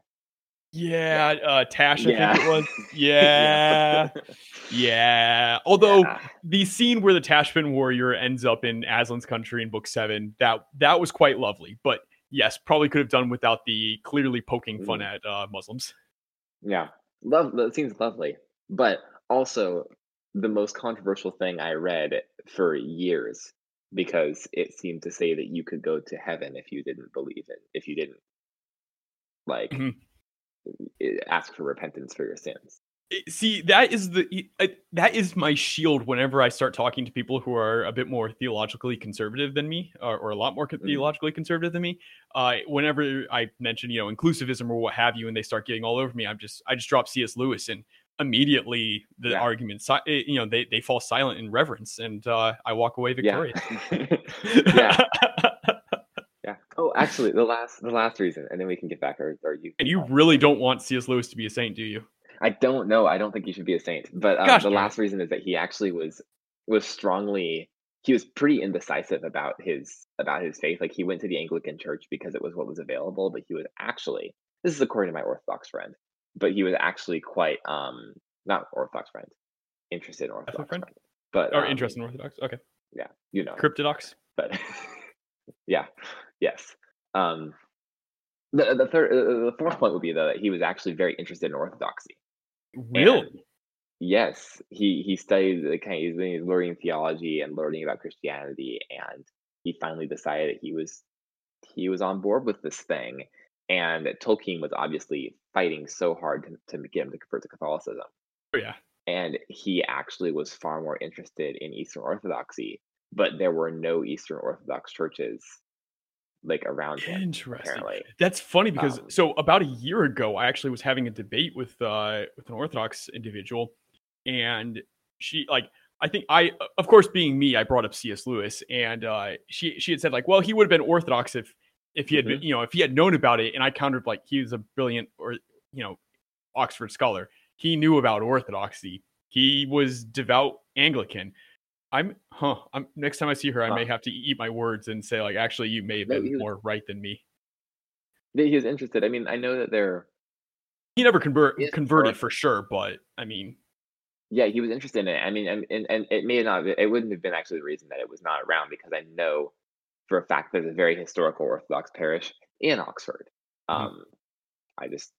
Speaker 1: Yeah, uh Tash, I yeah. think it was. Yeah. yeah. Although yeah. the scene where the Tashbin warrior ends up in Aslan's country in book seven, that that was quite lovely. But yes, probably could have done without the clearly poking fun mm. at uh, Muslims.
Speaker 2: Yeah love that seems lovely but also the most controversial thing i read for years because it seemed to say that you could go to heaven if you didn't believe it if you didn't like mm-hmm. Ask for repentance for your sins
Speaker 1: See, that is the that is my shield whenever I start talking to people who are a bit more theologically conservative than me, or, or a lot more mm-hmm. theologically conservative than me. Uh, whenever I mention, you know, inclusivism or what have you, and they start getting all over me, I'm just I just drop C.S. Lewis, and immediately the yeah. argument, eh, you know, they they fall silent in reverence, and uh, I walk away victorious.
Speaker 2: Yeah. yeah. Oh, actually, the last the last reason, and then we can get back. Or, or you
Speaker 1: and you really don't want C.S. Lewis to be a saint, do you?
Speaker 2: I don't know. I don't think he should be a saint. But um, Gosh, the last reason is that he actually was was strongly he was pretty indecisive about his about his faith. Like he went to the Anglican Church because it was what was available, but he was actually this is according to my Orthodox friend, but he was actually quite um not Orthodox friend, interested in Orthodox friend, friend but
Speaker 1: or
Speaker 2: um,
Speaker 1: interested in Orthodox. Okay,
Speaker 2: yeah, you know,
Speaker 1: cryptodox.
Speaker 2: But yeah, yes. Um, the the third uh, the fourth point would be though that he was actually very interested in Orthodoxy.
Speaker 1: Really? And
Speaker 2: yes, he he studied the kind. Of, he's learning theology and learning about Christianity, and he finally decided that he was he was on board with this thing. And Tolkien was obviously fighting so hard to, to get him to convert to Catholicism.
Speaker 1: Oh yeah.
Speaker 2: And he actually was far more interested in Eastern Orthodoxy, but there were no Eastern Orthodox churches like around him.
Speaker 1: Interesting.
Speaker 2: Apparently.
Speaker 1: That's funny because um, so about a year ago, I actually was having a debate with uh with an Orthodox individual, and she like I think I of course being me, I brought up C.S. Lewis, and uh she she had said like, well, he would have been Orthodox if if he had mm-hmm. been, you know if he had known about it, and I countered like he was a brilliant or you know Oxford scholar. He knew about Orthodoxy. He was devout Anglican. I'm, huh? I'm next time I see her, I huh. may have to eat my words and say like, actually, you may have been was, more right than me.
Speaker 2: He was interested. I mean, I know that they're.
Speaker 1: He never convert converted for sure, but I mean.
Speaker 2: Yeah, he was interested in it. I mean, and, and and it may not. It wouldn't have been actually the reason that it was not around because I know for a fact there's a very historical Orthodox parish in Oxford. Mm-hmm. Um, I just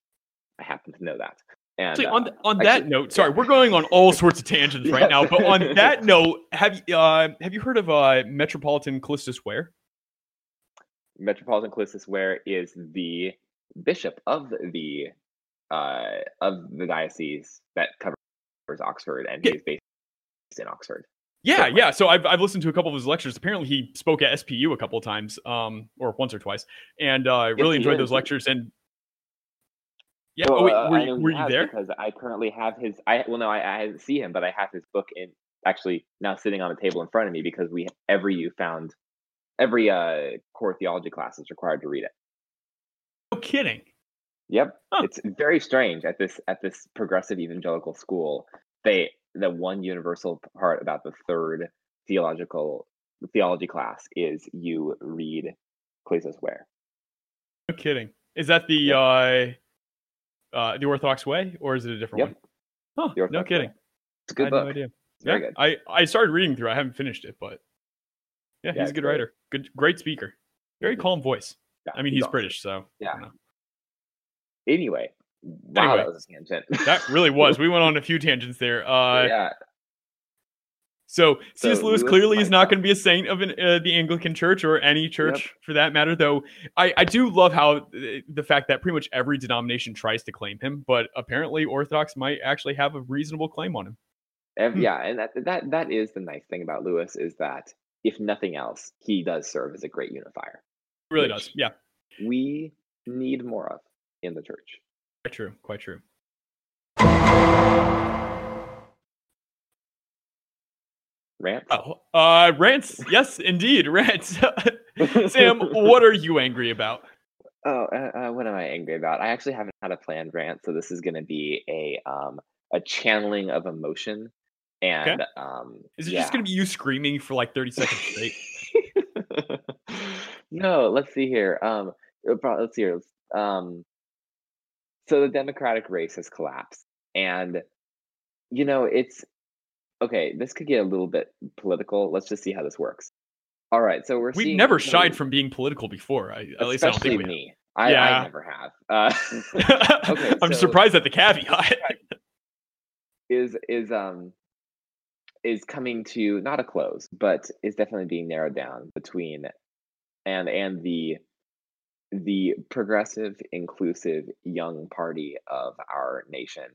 Speaker 2: I happen to know that. And
Speaker 1: uh, on on that actually, note, sorry, we're going on all sorts of tangents right now. But on that note, have you uh, have you heard of uh, Metropolitan Kallistos Ware?
Speaker 2: Metropolitan Kallistos Ware is the bishop of the uh, of the diocese that covers Oxford, and yeah. he's based in Oxford.
Speaker 1: Yeah, yeah. So I've I've listened to a couple of his lectures. Apparently, he spoke at SPU a couple of times, um, or once or twice, and uh, I really enjoyed those lectures. And yeah. Well, oh, wait, uh, were, uh, were you there?
Speaker 2: Because I currently have his. I well, no, I, I see him, but I have his book in actually now sitting on the table in front of me because we every you found every uh core theology class is required to read it.
Speaker 1: No kidding.
Speaker 2: Yep, huh. it's very strange at this at this progressive evangelical school. They the one universal part about the third theological theology class is you read Kallistos Ware.
Speaker 1: No kidding. Is that the yep. uh uh, the Orthodox way, or is it a different yep. one? Huh, no kidding. Way.
Speaker 2: It's a good book.
Speaker 1: No idea. yeah, good. I I started reading through. I haven't finished it, but yeah, yeah he's a good great. writer. Good, great speaker. Very calm voice. Yeah, I mean, he's, he's awesome. British, so
Speaker 2: yeah. Anyway, wow, anyway, that was a tangent.
Speaker 1: that really was. We went on a few tangents there. Uh,
Speaker 2: yeah,
Speaker 1: so, so C.S. Lewis clearly is not going to be a saint of an, uh, the Anglican Church or any church yep. for that matter. Though I, I do love how uh, the fact that pretty much every denomination tries to claim him, but apparently Orthodox might actually have a reasonable claim on him.
Speaker 2: Hmm. yeah, and that that that is the nice thing about Lewis is that if nothing else, he does serve as a great unifier.
Speaker 1: Really does. Yeah.
Speaker 2: We need more of in the church.
Speaker 1: Quite true. Quite true.
Speaker 2: Rants?
Speaker 1: Oh, uh, rants. Yes, indeed, rants. Sam, what are you angry about?
Speaker 2: Oh, uh, uh, what am I angry about? I actually haven't had a planned rant, so this is going to be a um a channeling of emotion. And okay. um,
Speaker 1: is it
Speaker 2: yeah.
Speaker 1: just going to be you screaming for like thirty seconds straight?
Speaker 2: no, let's see here. Um, uh, let's see here. Um, so the Democratic race has collapsed, and you know it's okay, this could get a little bit political. Let's just see how this works. All right, so we're
Speaker 1: we've never shied from being political before. I, at least I don't think we
Speaker 2: me. I, yeah. I never have.
Speaker 1: Uh, okay, I'm so, surprised at the caveat.
Speaker 2: is is um is coming to not a close, but is definitely being narrowed down between and and the the progressive, inclusive young party of our nation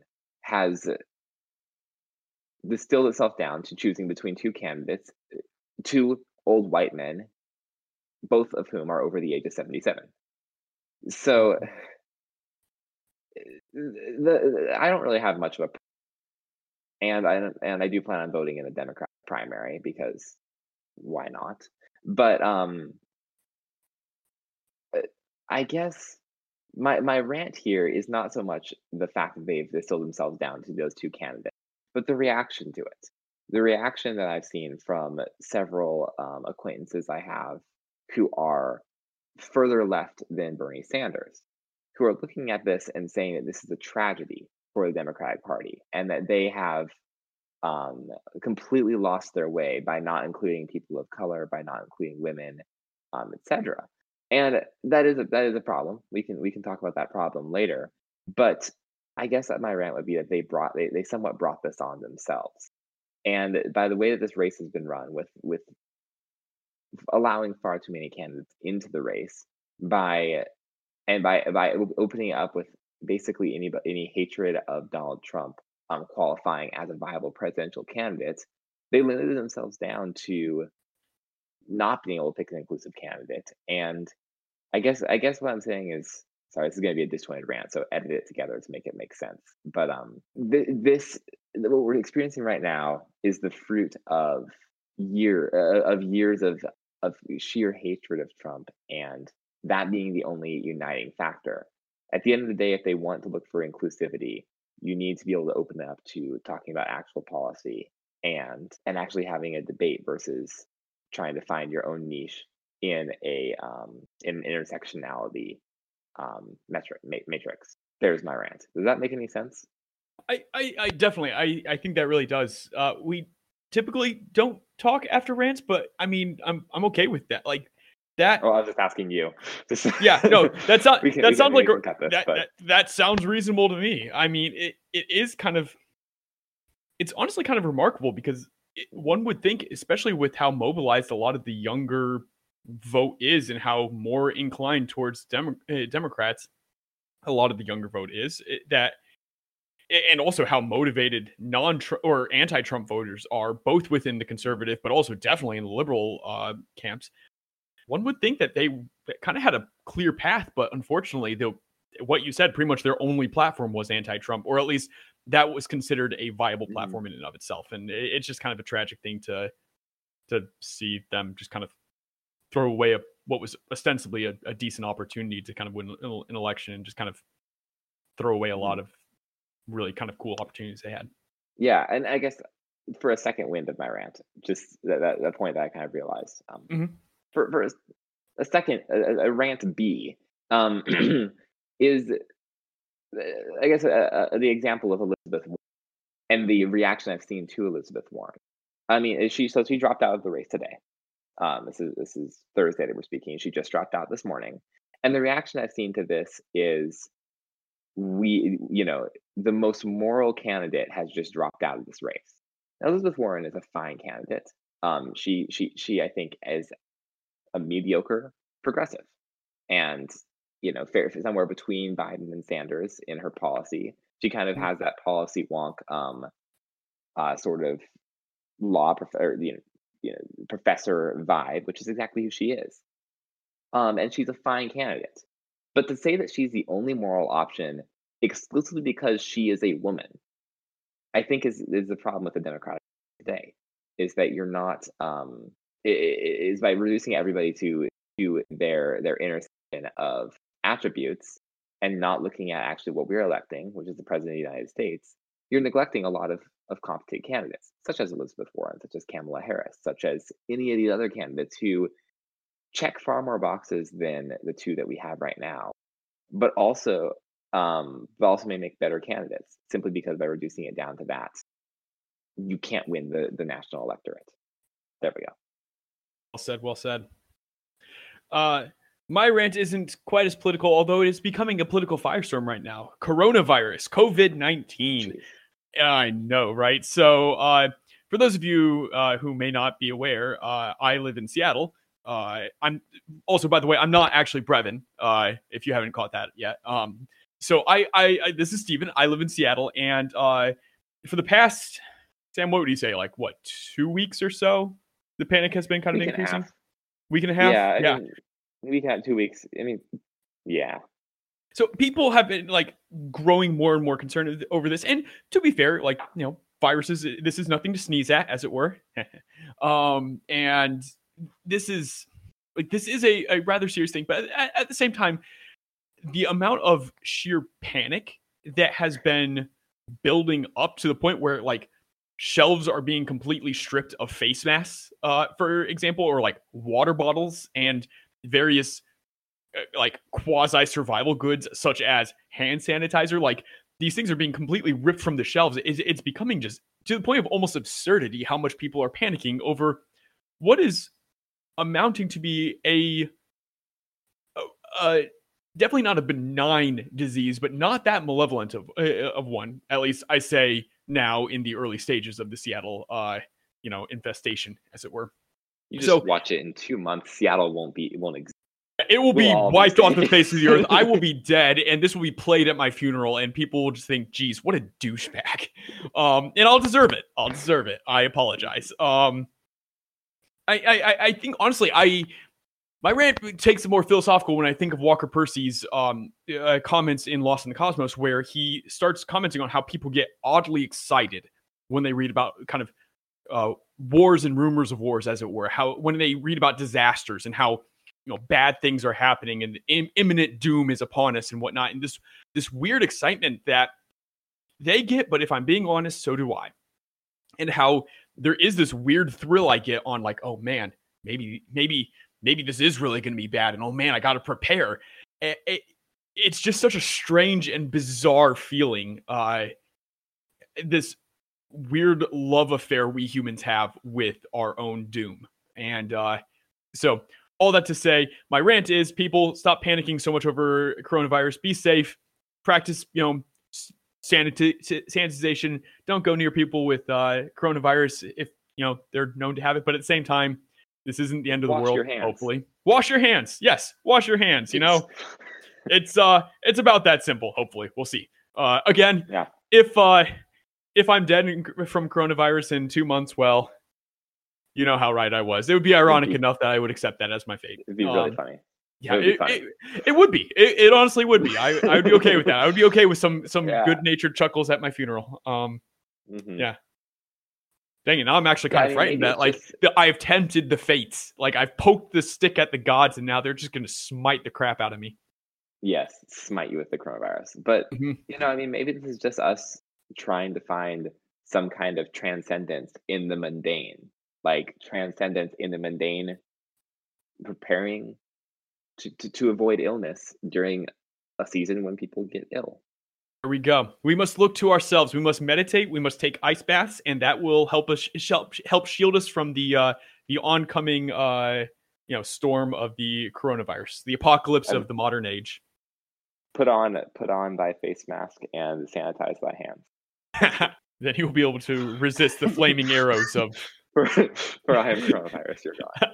Speaker 2: has distilled itself down to choosing between two candidates, two old white men, both of whom are over the age of 77. So the, I don't really have much of a and I and I do plan on voting in a Democrat primary because why not? But um uh, I guess my my rant here is not so much the fact that they've distilled themselves down to those two candidates, but the reaction to it. The reaction that I've seen from several um, acquaintances I have who are further left than Bernie Sanders, who are looking at this and saying that this is a tragedy for the Democratic Party and that they have um, completely lost their way by not including people of color, by not including women, um, etc. And that is a, that is a problem. We can we can talk about that problem later. But I guess that my rant would be that they brought they, they somewhat brought this on themselves. And by the way that this race has been run with with allowing far too many candidates into the race by and by by opening up with basically any any hatred of Donald Trump um, qualifying as a viable presidential candidate, they limited themselves down to not being able to pick an inclusive candidate. And I guess I guess what I'm saying is sorry, this is going to be a disjointed rant, so edit it together to make it make sense. But um, th- this what we're experiencing right now is the fruit of year uh, of years of of sheer hatred of Trump, and that being the only uniting factor. At the end of the day, if they want to look for inclusivity, you need to be able to open up to talking about actual policy and and actually having a debate versus trying to find your own niche in a um, in intersectionality um, metric ma- matrix. There's my rant. Does that make any sense?
Speaker 1: I, I, I definitely I, I think that really does. Uh, we typically don't talk after rants, but I mean I'm I'm okay with that. Like that.
Speaker 2: Oh, I was just asking you.
Speaker 1: yeah, no, that's not. can, that sounds can, like this, that, that, that sounds reasonable to me. I mean, it it is kind of. It's honestly kind of remarkable because it, one would think, especially with how mobilized a lot of the younger vote is and how more inclined towards Demo- uh, Democrats a lot of the younger vote is, it, that and also how motivated non or anti-Trump voters are, both within the conservative, but also definitely in the liberal uh, camps. One would think that they kind of had a clear path, but unfortunately, the what you said, pretty much their only platform was anti-Trump, or at least that was considered a viable mm-hmm. platform mm-hmm. in and of itself. And it's just kind of a tragic thing to to see them just kind of throw away a, what was ostensibly a, a decent opportunity to kind of win an election and just kind of throw away a lot mm-hmm. of really kind of cool opportunities they had.
Speaker 2: Yeah, and I guess for a second wind of my rant, just that, that, that point that I kind of realized. Um, mm-hmm. For for a second, a, a rant B um, is, I guess, uh, uh, the example of Elizabeth Warren and the reaction I've seen to Elizabeth Warren. I mean, she so she dropped out of the race today. Um, this is this is Thursday that we're speaking. She just dropped out this morning, and the reaction I've seen to this is we, you know, the most moral candidate has just dropped out of this race. Now, Elizabeth Warren is a fine candidate. Um, she, she, she, I think, is a mediocre progressive, and you know, fair, somewhere between Biden and Sanders in her policy. She kind of mm. has that policy wonk, um, uh, sort of law professor, you know, you know, professor vibe, which is exactly who she is. Um, and she's a fine candidate. But to say that she's the only moral option exclusively because she is a woman, I think is is the problem with the Democratic today. Is that you're not um, is by reducing everybody to to their their intersection of attributes and not looking at actually what we're electing, which is the president of the United States, you're neglecting a lot of of competent candidates, such as Elizabeth Warren, such as Kamala Harris, such as any of the other candidates who check far more boxes than the two that we have right now, but also um, but also may make better candidates simply because by reducing it down to that, you can't win the the national electorate. There we go.
Speaker 1: Well said. Well said. Uh, my rant isn't quite as political, although it is becoming a political firestorm right now. Coronavirus, COVID nineteen. I know, right? So, uh, for those of you uh, who may not be aware, uh, I live in Seattle, uh, I'm also, by the way, I'm not actually Brevin. Uh, if you haven't caught that yet, um, so I, I, I this is Stephen. I live in Seattle, and uh, for the past Sam, what would you say? Like what two weeks or so? The panic has been kind of
Speaker 2: Week and
Speaker 1: increasing.
Speaker 2: half.
Speaker 1: Week and a half.
Speaker 2: Yeah, I
Speaker 1: yeah.
Speaker 2: mean, week had two weeks. I mean, yeah.
Speaker 1: So people have been like growing more and more concerned over this. And to be fair, like you know, viruses. This is nothing to sneeze at, as it were. um, and this is like this is a, a rather serious thing. But at, at the same time, the amount of sheer panic that has been building up to the point where like shelves are being completely stripped of face masks, uh, for example, or like water bottles and various like quasi survival goods such as hand sanitizer. Like these things are being completely ripped from the shelves. It's, it's becoming just to the point of almost absurdity how much people are panicking over what is amounting to be a uh, definitely not a benign disease, but not that malevolent of uh, of one. At least I say now in the early stages of the Seattle, uh, you know, infestation, as it were.
Speaker 2: You just
Speaker 1: So-
Speaker 2: watch it in two months. Seattle won't be won't exist.
Speaker 1: It will be
Speaker 2: We'll
Speaker 1: wiped off the face of the earth. I will be dead, and this will be played at my funeral, and people will just think, "Geez, what a douchebag." Um, and I'll deserve it. I'll deserve it. I apologize. Um, I, I, I- I think honestly, I my rant takes a more philosophical when I think of Walker Percy's um uh, comments in Lost in the Cosmos, where he starts commenting on how people get oddly excited when they read about kind of uh, wars and rumors of wars, as it were. How when they read about disasters and how you know bad things are happening and Im- imminent doom is upon us and whatnot, and this this weird excitement that they get. But if I'm being honest, so do I. And how there is this weird thrill I get on like, oh man, maybe maybe maybe this is really going to be bad, and oh man, I got to prepare. It, it- it's just such a strange and bizarre feeling. Uh, this weird love affair we humans have with our own doom. And uh, so, all that to say, my rant is people stop panicking so much over coronavirus. Be safe. Practice, you know, sanitization. Don't go near people with uh, coronavirus if you know they're known to have it. But at the same time, this isn't the end of
Speaker 2: Wash
Speaker 1: the world.
Speaker 2: your hands.
Speaker 1: Hopefully, wash your hands. Yes, wash your hands. You know, it's uh, it's about that simple. Hopefully, we'll see. Uh, again,
Speaker 2: Yeah.
Speaker 1: if uh, if I'm dead from coronavirus in two months, well, you know how right I was. It would be ironic enough that I would accept that as my fate.
Speaker 2: It'd be really
Speaker 1: Um,
Speaker 2: funny.
Speaker 1: Yeah,
Speaker 2: It would be
Speaker 1: it, it, it would be. It, it honestly would be. I, I would be okay with that. I would be okay with some some
Speaker 2: Yeah.
Speaker 1: good natured chuckles at my funeral. Um,
Speaker 2: Mhm.
Speaker 1: yeah. dang it, now I'm actually
Speaker 2: Yeah,
Speaker 1: kind of frightened that like
Speaker 2: it's just-
Speaker 1: that I have tempted the fates. Like I've poked the stick at the gods, and now they're just going to smite the crap out of me.
Speaker 2: yes, smite you with the coronavirus. But
Speaker 1: Mhm.
Speaker 2: you know, I mean, maybe this is just us trying to find some kind of transcendence in the mundane, like transcendence in the mundane, preparing to, to, to avoid illness during a season when people get ill.
Speaker 1: Here we go. We must look to ourselves. We must meditate. We must take ice baths, and that will help us help help shield us from the uh, the oncoming uh, you know storm of the coronavirus, the apocalypse
Speaker 2: And-
Speaker 1: of the modern age.
Speaker 2: Put on put on thy face mask and sanitize thy hands.
Speaker 1: then he will be able to resist the flaming arrows of.
Speaker 2: For, for I am coronavirus, you're gone.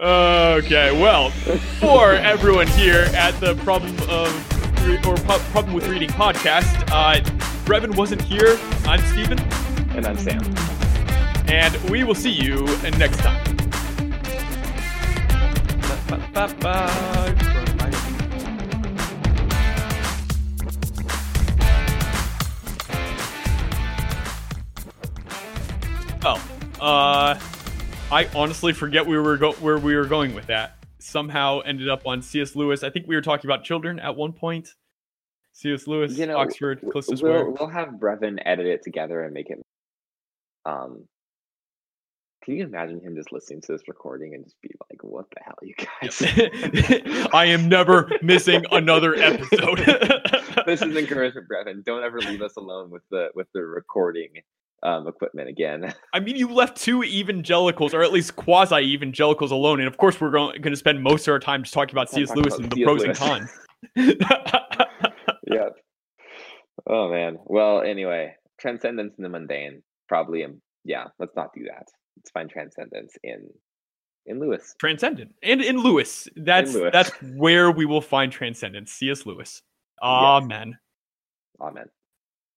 Speaker 1: Okay, well, for everyone here at the problem of or problem with reading podcast, uh, Brevin wasn't here. I'm Stephen.
Speaker 2: And I'm Sam.
Speaker 1: and we will see you next time. Ba-ba-ba-ba. Uh, I honestly forget we were go- where we were going with that. Somehow ended up on C.S. Lewis. I think we were talking about children at one point. C.S. Lewis,
Speaker 2: You know,
Speaker 1: Oxford,
Speaker 2: w-
Speaker 1: close to
Speaker 2: we'll, we'll have Brevin edit it together and make it. Um, can you imagine him just listening to this recording and just be like, "What the hell, you guys?"
Speaker 1: I am never missing another episode.
Speaker 2: this is encouragement, Brevin. Don't ever leave us alone with the with the recording um, equipment again.
Speaker 1: I mean, you left two evangelicals, or at least quasi evangelicals, alone. And of course, we're going to spend most of our time just talking about C.S. Lewis
Speaker 2: about
Speaker 1: and the
Speaker 2: C.S.
Speaker 1: pros
Speaker 2: Lewis.
Speaker 1: and cons.
Speaker 2: yep. Oh man. Well, anyway, transcendence in the mundane. Probably. Um, yeah. Let's not do that. Let's find transcendence in in Lewis.
Speaker 1: Transcendent. And in Lewis. That's
Speaker 2: Lewis.
Speaker 1: that's where we will find transcendence. C.S. Lewis. Amen.
Speaker 2: Amen.